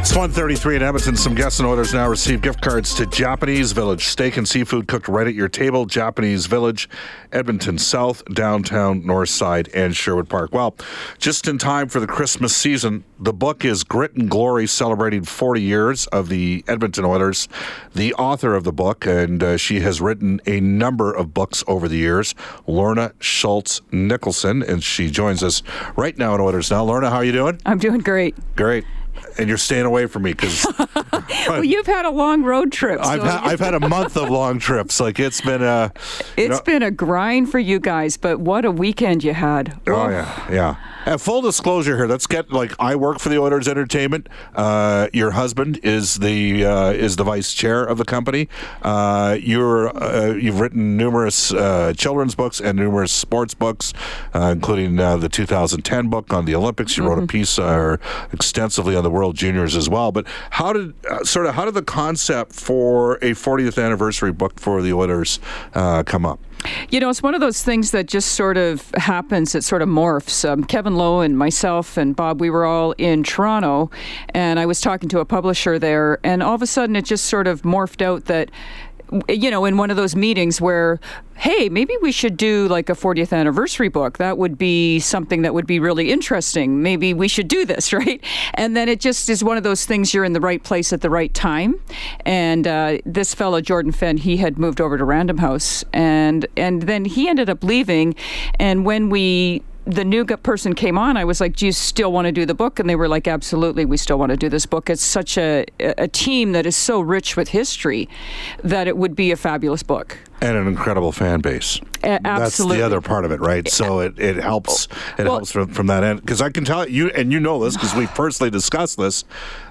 It's 133 in Edmonton. Some guests and orders now receive gift cards to Japanese Village. Steak and seafood cooked right at your table. Japanese Village, Edmonton South, downtown, North Side, and Sherwood Park. Well, just in time for the Christmas season, the book is Grit and Glory, celebrating 40 years of the Edmonton Oilers. The author of the book, and uh, she has written a number of books over the years, Lorna Schultz Nicholson, and she joins us right now in Oilers Now. Lorna, how are you doing? I'm doing great. Great and you're staying away from me because well, you've had a long road trip. So I've, had, I've had a month of long trips. Like it's been a, it's know, been a grind for you guys. But what a weekend you had! Oh, oh yeah, yeah. Uh, full disclosure here. Let's get like I work for the Oilers Entertainment. Uh, your husband is the uh, is the vice chair of the company. Uh, you're uh, you've written numerous uh, children's books and numerous sports books, including the 2010 book on the Olympics. You mm-hmm. wrote a mm-hmm. piece extensively on the World Juniors as well. But how did sort of how did the concept for a 40th anniversary book for the Oilers come up? You know, it's one of those things that just sort of happens. It sort of morphs. Um, Kevin Lowe and myself and Bob, we were all in Toronto, and I was talking to a publisher there, and all of a sudden it just sort of morphed out that you know, in one of those meetings where, hey, maybe we should do like a 40th anniversary book. That would be something that would be really interesting. Maybe we should do this, right? And then it just is one of those things you're in the right place at the right time. And uh, this fellow, Jordan Fenn, he had moved over to Random House, and and then he ended up leaving. And when we the new person came on, I was like, "Do you still want to do the book?" And they were like, "Absolutely, we still want to do this book. It's such a a team that is so rich with history that it would be a fabulous book." And an incredible fan base. A- That's the other part of it, right? So it, it helps. It well, helps from, from that end because I can tell you, and you know this because we personally discussed this.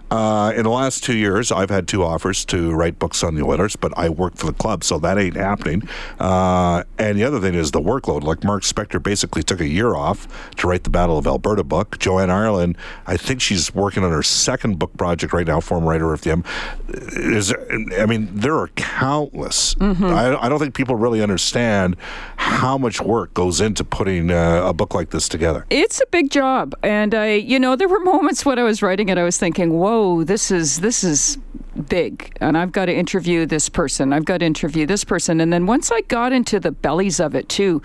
Uh, in the last two years, I've had two offers to write books on the Oilers, but I work for the club, so that ain't happening. Uh, and the other thing is the workload. Like Mark Spector basically took a year off to write the Battle of Alberta book. Joanne Ireland, I think she's working on her second book project right now, former writer of the M. Is I mean, there are countless. Mm-hmm. I, I, don't think people really understand how much work goes into putting uh, a book like this together. It's a big job, and I, you know, there were moments when I was writing it, I was thinking, whoa this is this is big and I've got to interview this person. I've got to interview this person. And then once I got into the bellies of it too,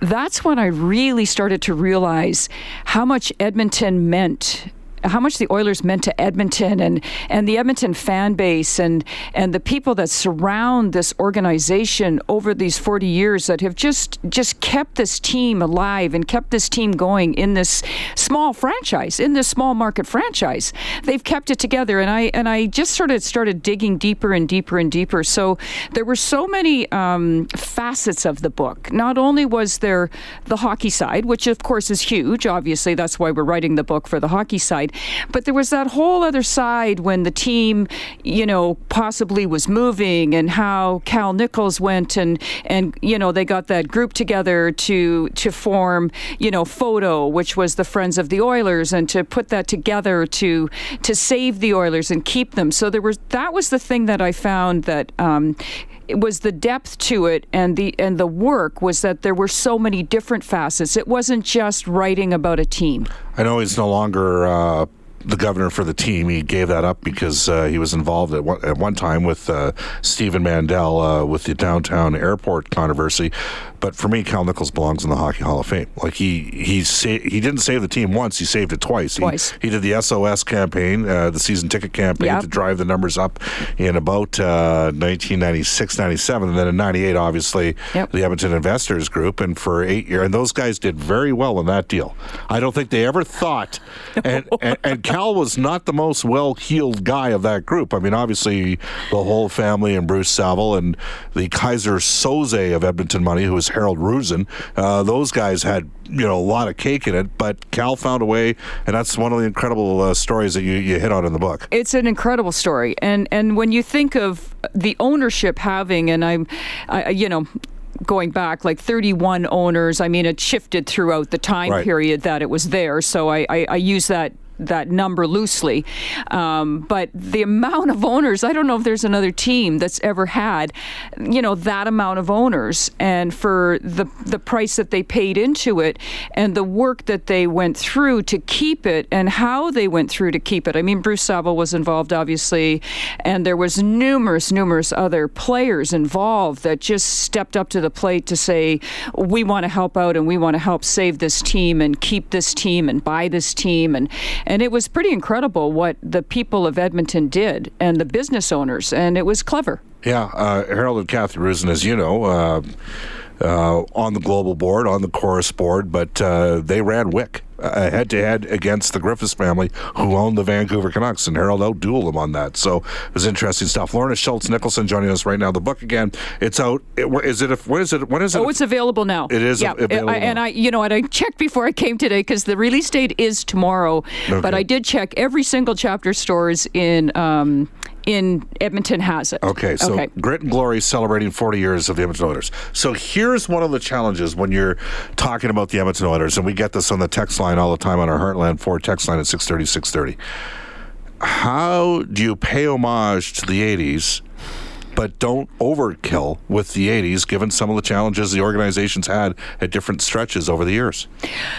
that's when I really started to realize how much Edmonton meant how much the Oilers meant to Edmonton and and the Edmonton fan base and and the people that surround this organization over these 40 years that have just just kept this team alive and kept this team going in this small franchise in this small market franchise. They've kept it together. And I and I just sort of started digging deeper and deeper and deeper. So there were so many um, facets of the book. Not only was there the hockey side which of course is huge obviously that's why we're writing the book for the hockey side but there was that whole other side when the team, you know, possibly was moving and how Cal Nichols went and and you know they got that group together to to form you know FOTO, which was the Friends of the Oilers, and to put that together to to save the Oilers and keep them. So there was that was the thing that I found that. Um, it was the depth to it and the and the work was that there were so many different facets. It wasn't just writing about a team. I know he's no longer uh, the governor for the team. He gave that up because uh, he was involved at one, at one time with uh, Stephen Mandel uh, with the downtown airport controversy. But for me, Cal Nichols belongs in the Hockey Hall of Fame. Like he he sa- he didn't save the team once; he saved it twice. Twice. He, he did the SOS campaign, uh, the season ticket campaign, yep. to drive the numbers up in about uh, 1996, 97, and then in '98, obviously, yep. the Edmonton Investors Group, and for eight years, and those guys did very well in that deal. I don't think they ever thought, and and, and Cal was not the most well-heeled guy of that group. I mean, obviously the whole family and Bruce Saville and the Keyser Söze of Edmonton money, who was Harold Rosen. Uh, those guys had you know a lot of cake in it, but Cal found a way, and that's one of the incredible uh, stories that you, you hit on in the book. It's an incredible story, and and when you think of the ownership having, and I'm, I, you know going back like 31 owners. I mean, it shifted throughout the time right. period that it was there. So I, I, I use that that number loosely. Um, but the amount of owners, I don't know if there's another team that's ever had, you know, that amount of owners, and for the the price that they paid into it, and the work that they went through to keep it, and how they went through to keep it. I mean, Bruce Saville was involved, obviously, and there was numerous, numerous other players involved that just stepped up to the plate to say, we want to help out and we want to help save this team and keep this team and buy this team and and it was pretty incredible what the people of Edmonton did and the business owners, and it was clever. Yeah, uh, Harold and Kathy Rosen, as you know, uh, uh, on the global board, on the Corus board, but uh, they ran WIC head to head against the Griffiths family, who owned the Vancouver Canucks, and Harold outdueled them on that. So it was interesting stuff. Lorna Schultz Nicholson joining us right now. The book again, it's out. It, is it? When is it? When is it? Oh, it's available now. It is available. I, and I, you know, and I checked before I came today because the release date is tomorrow. Okay. But I did check every single chapter stores in. Um, in Edmonton has it. Okay, so okay. Grit and Glory celebrating 40 years of the Edmonton Oilers. So here's one of the challenges when you're talking about the Edmonton Oilers, and we get this on the text line all the time on our Heartland Ford text line at 630 630. How do you pay homage to the 80s but don't overkill with the 80s, given some of the challenges the organization's had at different stretches over the years?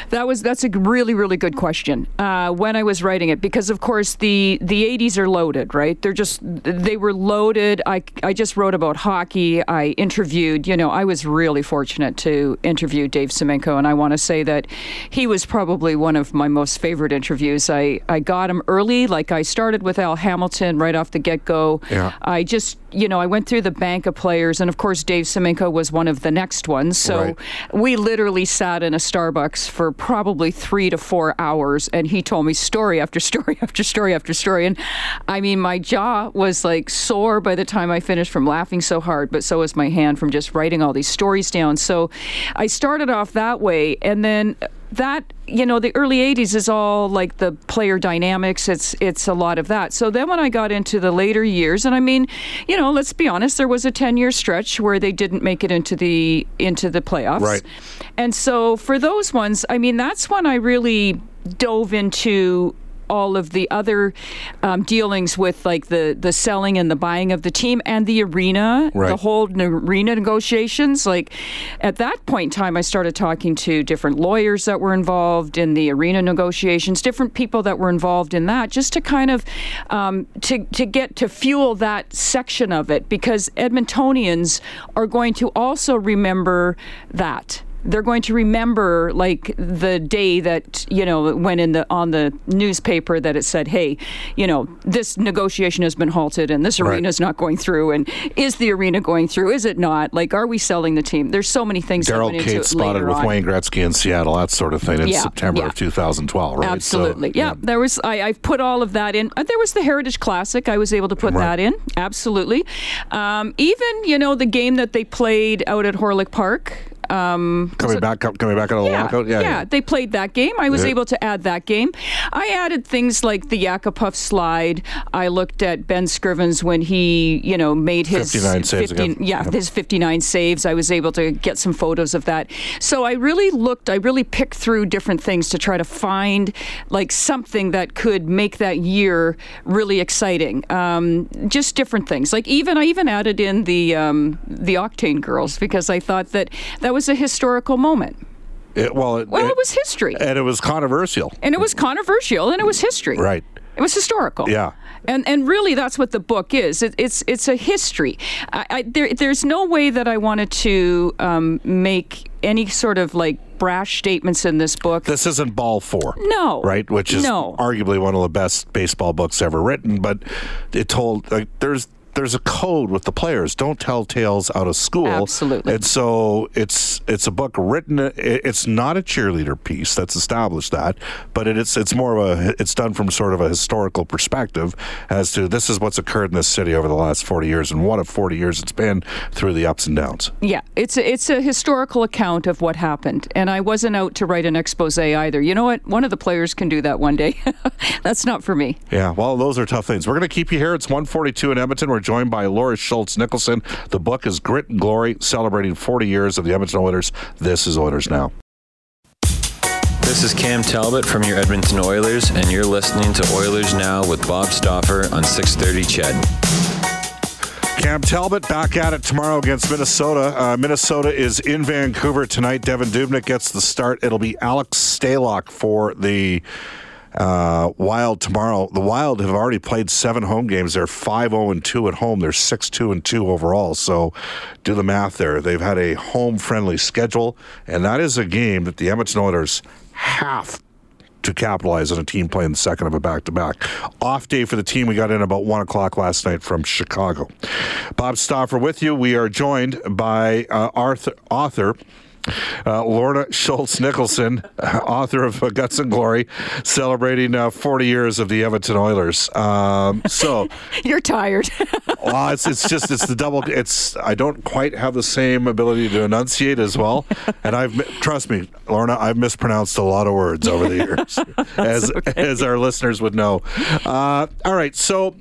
That was that's a really really good question. Uh, when I was writing it, because of course the the 80s are loaded, right? They're just they were loaded. I I just wrote about hockey. I interviewed. You know, I was really fortunate to interview Dave Semenko, and I want to say that he was probably one of my most favorite interviews. I I got him early. Like I started with Al Hamilton right off the get go. Yeah. I just you know, I went through the bank of players, and of course, Dave Semenko was one of the next ones. So right. we literally sat in a Starbucks for probably three to four hours, and he told me story after story after story after story. And I mean, my jaw was like sore by the time I finished from laughing so hard, but so was my hand from just writing all these stories down. So I started off that way, and then that you know the early 80s is all like the player dynamics. It's it's a lot of that. So then when i got into the later years and i mean you know let's be honest there was a 10 year stretch where they didn't make it into the into the playoffs. Right. And so for those ones i mean that's when i really dove into all of the other um, dealings with like the the selling and the buying of the team and the arena, right. the whole arena negotiations. Like at that point in time, I started talking to different lawyers that were involved in the arena negotiations, different people that were involved in that, just to kind of um, to to get to fuel that section of it because Edmontonians are going to also remember that they're going to remember like the day that you know went in the on the newspaper that it said hey you know this negotiation has been halted and this arena is not going through and is the arena going through is it not like are we selling the team there's so many things Daryl Katz spotted with on. Wayne Gretzky in Seattle that sort of thing in yeah, September yeah. of 2012 right absolutely so, yeah. yeah. there was I, I've put all of that in uh, there was the Heritage Classic I was able to put right. that in absolutely um, even you know the game that they played out at Hawrelak Park um, coming so, back, coming back out of the yeah, lockout. Yeah, yeah, yeah, they played that game. I was yeah. able to add that game. I added things like the Yakupov slide. I looked at Ben Scrivens when he, you know, made his 59 saves. 50, yeah, yep. his 59 saves. I was able to get some photos of that. So I really looked. I really picked through different things to try to find like something that could make that year really exciting. Um, just different things. Like even I even added in the um, the Octane Girls because I thought that that was a historical moment. It, well, it, well, it, it, was history, and it was controversial, and it was controversial, and it was history. Right. It was historical. Yeah. And and really, that's what the book is. It, it's it's a history. I, I, there, there's no way that I wanted to um, make any sort of like brash statements in this book. This isn't Ball Four. No. Right? Which is no. arguably one of the best baseball books ever written, but it told like there's there's a code with the players. Don't tell tales out of school. Absolutely. And so it's it's a book written. It's not a cheerleader piece. That's established that, but it's it's more of a it's done from sort of a historical perspective as to this is what's occurred in this city over the last 40 years and what a 40 years it's been through the ups and downs. Yeah, it's a, it's a historical account of what happened, and I wasn't out to write an expose either. You know what? One of the players can do that one day. That's not for me. Yeah, well, those are tough things. We're going to keep you here. It's 142 in Edmonton. We're joined by Laura Schultz Nicholson. The book is Grit and Glory, celebrating 40 years of the Edmonton Oilers. This is Oilers Now. This is Cam Talbot from your Edmonton Oilers, and you're listening to Oilers Now with Bob Stauffer on 630 CHED. Cam Talbot back at it tomorrow against Minnesota. Uh, Minnesota is in Vancouver tonight. Devan Dubnyk gets the start. It'll be Alex Stalock for the uh, Wild tomorrow. The Wild have already played seven home games. They're 5 0 and 2 at home. They're 6 2 and 2 overall. So do the math there. They've had a home friendly schedule, and that is a game that the Edmonton Oilers have to capitalize on a team playing the second of a back to back. Off day for the team. We got in about one o'clock last night from Chicago. Bob Stauffer with you. We are joined by uh, Arthur, author uh, Lorna Schultz Nicholson, author of uh, Guts and Glory, celebrating uh, 40 years of the Edmonton Oilers. Um, so you're tired. well, it's, it's just it's the double. It's I don't quite have the same ability to enunciate as well, and I've trust me, Lorna, I've mispronounced a lot of words over the years, as okay. as our listeners would know. Uh, all right, so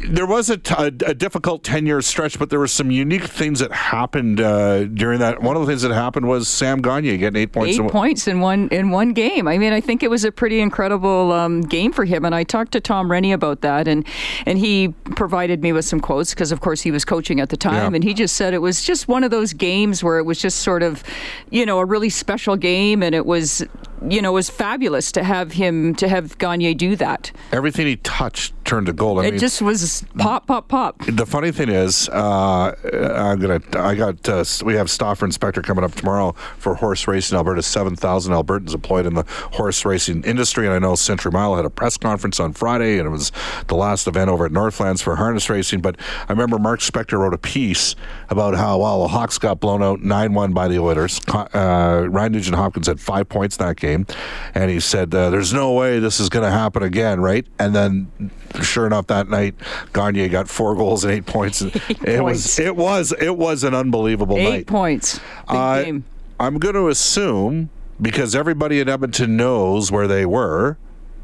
there was a, t- a difficult 10 year stretch, but there were some unique things that happened uh, during that. One of the things that happened was Sam Gagner getting eight points. Eight in points in one in one game. I mean, I think it was a pretty incredible um, game for him. And I talked to Tom Renney about that, and and he provided me with some quotes because, of course, he was coaching at the time, yeah. and he just said it was just one of those games where it was just sort of, you know, a really special game, and it was you know, it was fabulous to have him to have Gagner do that. Everything he touched turned to gold. I it mean, just was pop, pop, pop. The funny thing is, uh, I'm gonna. I got. Uh, we have Stauffer Inspector coming up tomorrow for horse racing. Alberta, seven thousand Albertans employed in the horse racing industry, and I know Century Mile had a press conference on Friday, and it was the last event over at Northlands for harness racing. But I remember Mark Spector wrote a piece about how well the Hawks got blown out nine one by the Oilers. Uh, Ryan Nugent Hopkins had five points that game game, and he said, uh, "There's no way this is going to happen again, right?" And then, sure enough, that night, Gagner got four goals and eight points. Eight it points. was it was it was an unbelievable eight night. Eight points. Big uh, game. I'm going to assume because everybody in Edmonton knows where they were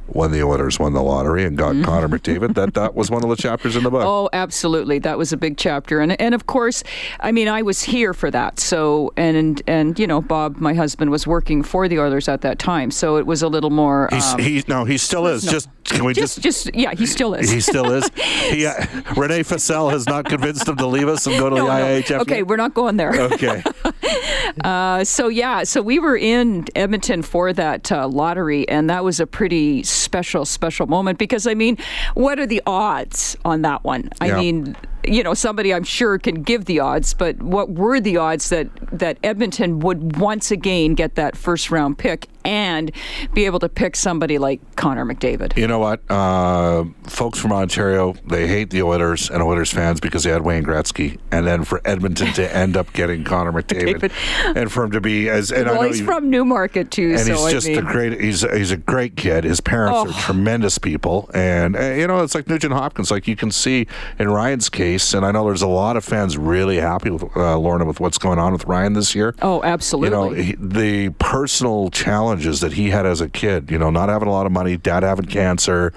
when the Oilers won the lottery and got mm-hmm. Connor McDavid, that that was one of the chapters in the book. Oh, absolutely, that was a big chapter, and and of course, I mean, I was here for that. So and and you know, Bob, my husband, was working for the Oilers at that time, so it was a little more. He's, um, he no, he still is. Just can we just, just, just yeah, he still is. He still is. he, uh, René Fasel has not convinced him to leave us and go to no, the no. Okay, we're not going there. Okay. uh, so yeah, so we were in Edmonton for that uh, lottery, and that was a pretty special, special moment because I mean, what are the odds on that one? I Yeah. mean, you know, somebody I'm sure can give the odds, but what were the odds that that Edmonton would once again get that first round pick and be able to pick somebody like Connor McDavid? You know what? Uh, folks from Ontario, they hate the Oilers and Oilers fans because they had Wayne Gretzky, and then for Edmonton to end up getting Connor McDavid, David. and for him to be as and I well, know he's you- from Newmarket too, and so he's I just mean, a great he's he's a great kid his parents Oh. are tremendous people and you know it's like Nugent Hopkins like you can see in Ryan's case and I know there's a lot of fans really happy with uh, Lorna with what's going on with Ryan this year Oh, absolutely. you know he, the personal challenges that he had as a kid you know not having a lot of money dad having cancer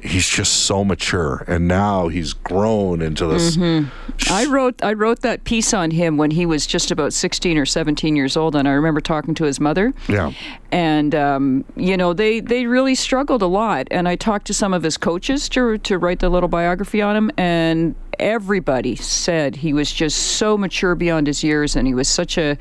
he's just so mature and now he's grown into this Mm-hmm. I wrote I wrote that piece on him when he was just about 16 or 17 years old, and I remember talking to his mother. Yeah. And um, you know they they really struggled a lot, and I talked to some of his coaches to to write the little biography on him, and everybody said he was just so mature beyond his years, and he was such a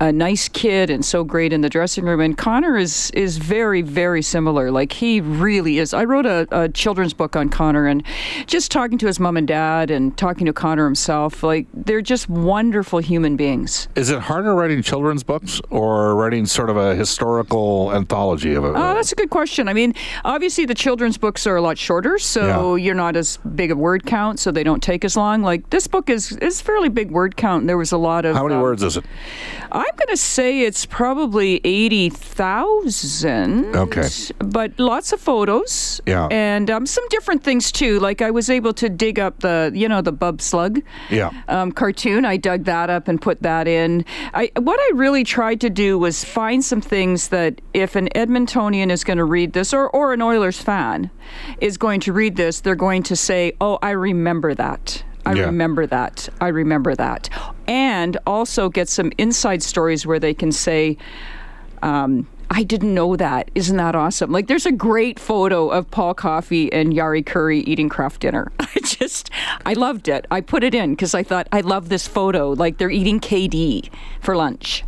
a nice kid and so great in the dressing room. And Connor is is very very similar. Like he really is. I wrote a, a children's book on Connor, and just talking to his mom and dad, and talking to Connor himself, like they're just wonderful human beings. is it harder writing children's books or writing sort of a historical anthology of it? Oh, that's a good question. I mean, obviously the children's books are a lot shorter, so Yeah. you're not as big a word count, so they don't take as long. Like this book is is fairly big word count. and There was a lot of How many um, words is it? I'm going to say it's probably 80,000. Okay. But lots of photos. Yeah. And um, some different things too. Like I was able to dig up the, you know, the Bub Slug Yeah. um, cartoon. I dug that up and put that in. I, what I really tried to do was find some things that if an Edmontonian is going to read this or, or an Oilers fan is going to read this, they're going to say, oh, I remember that. I Yeah. remember that. I remember that. And also get some inside stories where they can say, um, I didn't know that. Isn't that awesome? Like, there's a great photo of Paul Coffey and Jari Kurri eating Kraft Dinner. I just, I loved it. I put it in because I thought, I love this photo. Like, they're eating KD for lunch.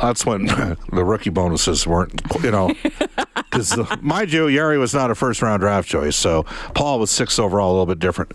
That's when the rookie bonuses weren't, you know, because mind you, Jari was not a first round draft choice, so Paul was sixth overall, a little bit different.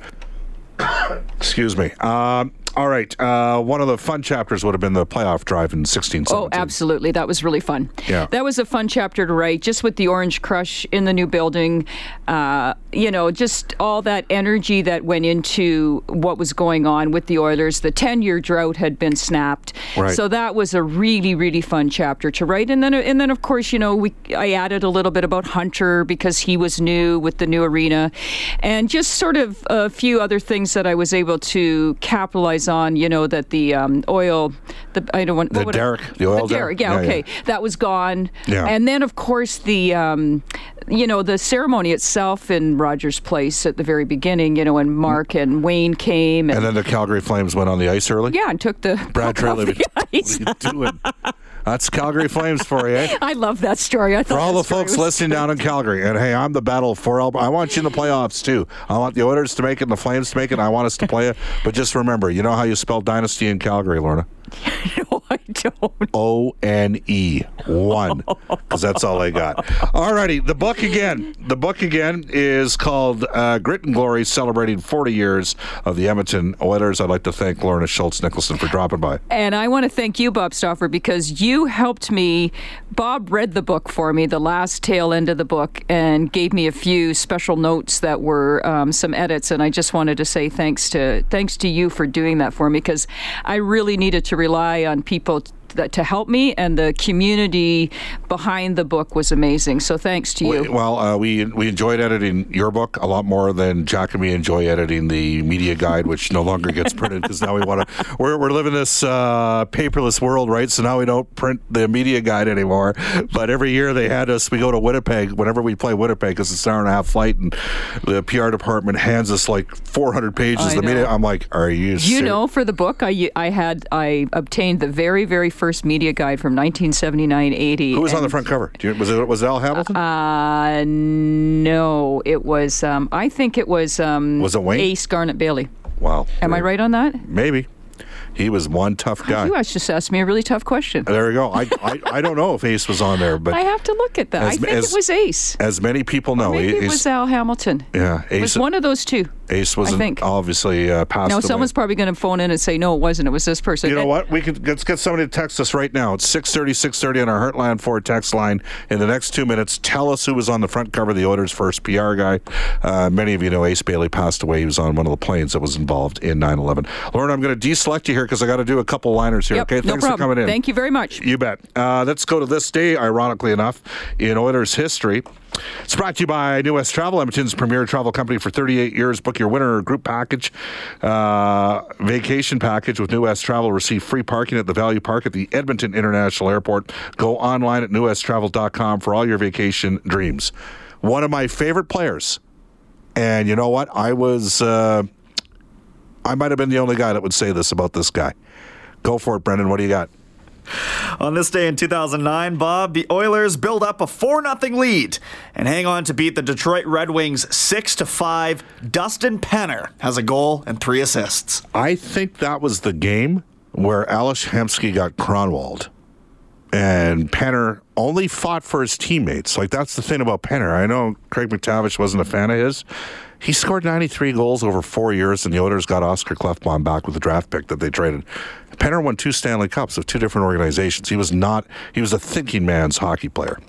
Excuse me. Um, all right. Uh, one of the fun chapters would have been the playoff drive in 16 Oh, absolutely. That was really fun. Yeah. That was a fun chapter to write, just with the Orange Crush in the new building. Uh, you know, just all that energy that went into what was going on with the Oilers. The 10 year drought had been snapped. Right. So that was a really, really fun chapter to write. And then, and then of course, you know, we I added a little bit about Hunter because he was new with the new arena and just sort of a few other things that I was able to capitalize on, you know, that the um, oil, the, I don't want, The what would I- derrick, the oil derrick, derrick. yeah, Yeah, yeah. okay. That was gone. Yeah. And then, of course, the, um, you know, the ceremony itself in Rogers Place at the very beginning, you know, when Mark and Wayne came and, And then the Calgary Flames went on the ice early. yeah, and took the Brad Treliving. What are you doing? That's Calgary Flames for you, eh? I love that story. I thought For all the folks listening down in Calgary, and hey, I'm the battle for Alberta. I want you in the playoffs too. I want the Oilers to make it, and the Flames to make it. And I want us to play it. But just remember, you know how you spell dynasty in Calgary, Lorna? I don't. O N E one, because that's all I got. Alrighty, the book again. The book again is called uh, Grit and Glory, celebrating 40 years of the Edmonton Oilers. I'd like to thank Lorna Schultz Nicholson for dropping by. And I want to thank you, Bob Stauffer, because you helped me. Bob read the book for me, the last tail end of the book, and gave me a few special notes that were um, some edits. And I just wanted to say thanks to thanks to you for doing that for me, because I really needed to rely on people. T- That, to help me and the community behind the book was amazing. So thanks to you. Well, uh, we we enjoyed editing your book a lot more than Jack and me enjoy editing the media guide, which no longer gets printed because now we want to. We're, we're living this uh, paperless world, right? So now we don't print the media guide anymore. But every year they had us. We go to Winnipeg whenever we play Winnipeg because it's an hour and a half flight, and the PR department hands us like 400 pages. I the media. know. I'm like, are you? You ser- know for the book I I had I obtained the very very first media guide from 1979-80. Who was on the front cover? Do you, was it was it Al Hamilton? Uh, no, it was. Um, I think it was. Um, Was it Wayne? Ace Garnet Bailey. wow. Am I right on that? Maybe. He was one tough guy. You just asked me a really tough question. There we go. I, I I don't know if Ace was on there, but I have to look at that. I think as- it was Ace. as many people know, Maybe it was Al Hamilton. yeah, It was one of those two. Ace was I think. obviously uh, passed No, away. someone's probably going to phone in and say, no, it wasn't. It was this person. You know And- what? We could let's get somebody to text us right now. It's 630, 630 on our Heartland Ford text line. In the next two minutes, tell us who was on the front cover of the Oilers' first PR guy. Uh, many of you know Ace Bailey passed away. He was on one of the planes that was involved in 9/11. Lauren, I'm going to deselect you here because I got to do a couple liners here. Yep, okay, no thanks problem. for coming in. Thank you very much. You bet. Uh, let's go to this day, ironically enough, in Oilers history. It's brought to you by New West Travel, Edmonton's premier travel company for 38 years. Book your winter group package, uh, vacation package with New West Travel. Receive free parking at the Value Park at the Edmonton International Airport. Go online at newwesttravel.com for all your vacation dreams. One of my favorite players. And you know what? I was, uh, I might have been the only guy that would say this about this guy. Go for it, Brendan. What do you got? On this day in 2009, Bob, the Oilers build up a 4 0 lead and hang on to beat the Detroit Red Wings 6 5. Dustin Penner has a goal and three assists. I think that was the game where Ales Hemsky got Kronwalled. And Penner only fought for his teammates. Like, that's the thing about Penner. I know Craig MacTavish wasn't a fan of his. He scored 93 goals over four years, and the Oilers got Oscar Klefbom back with the draft pick that they traded. Penner won two Stanley Cups with two different organizations. He was not, he was a thinking man's hockey player.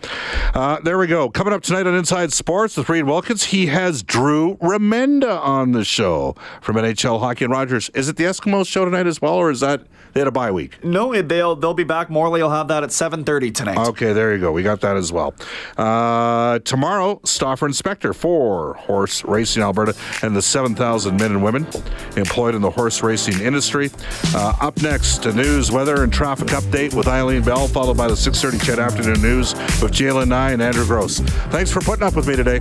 Uh, there we go. Coming up tonight on Inside Sports with Reid Wilkins, he has Drew Remenda on the show from NHL Hockey and Rogers. Is it the Eskimos show tonight as well, or is that they had a bye week? No, they'll they'll be back. Morley will have that at 7:30 tonight. Okay, there you go. We got that as well. Uh, tomorrow, Stauffer Inspector for Horse Racing Alberta and the 7,000 men and women employed in the horse racing industry. Uh, up next, a news, weather, and traffic update with Eileen Bell, followed by the 6:30 CHED Afternoon News with Jalen Nye and Andrew Gross. Thanks for putting up with me today.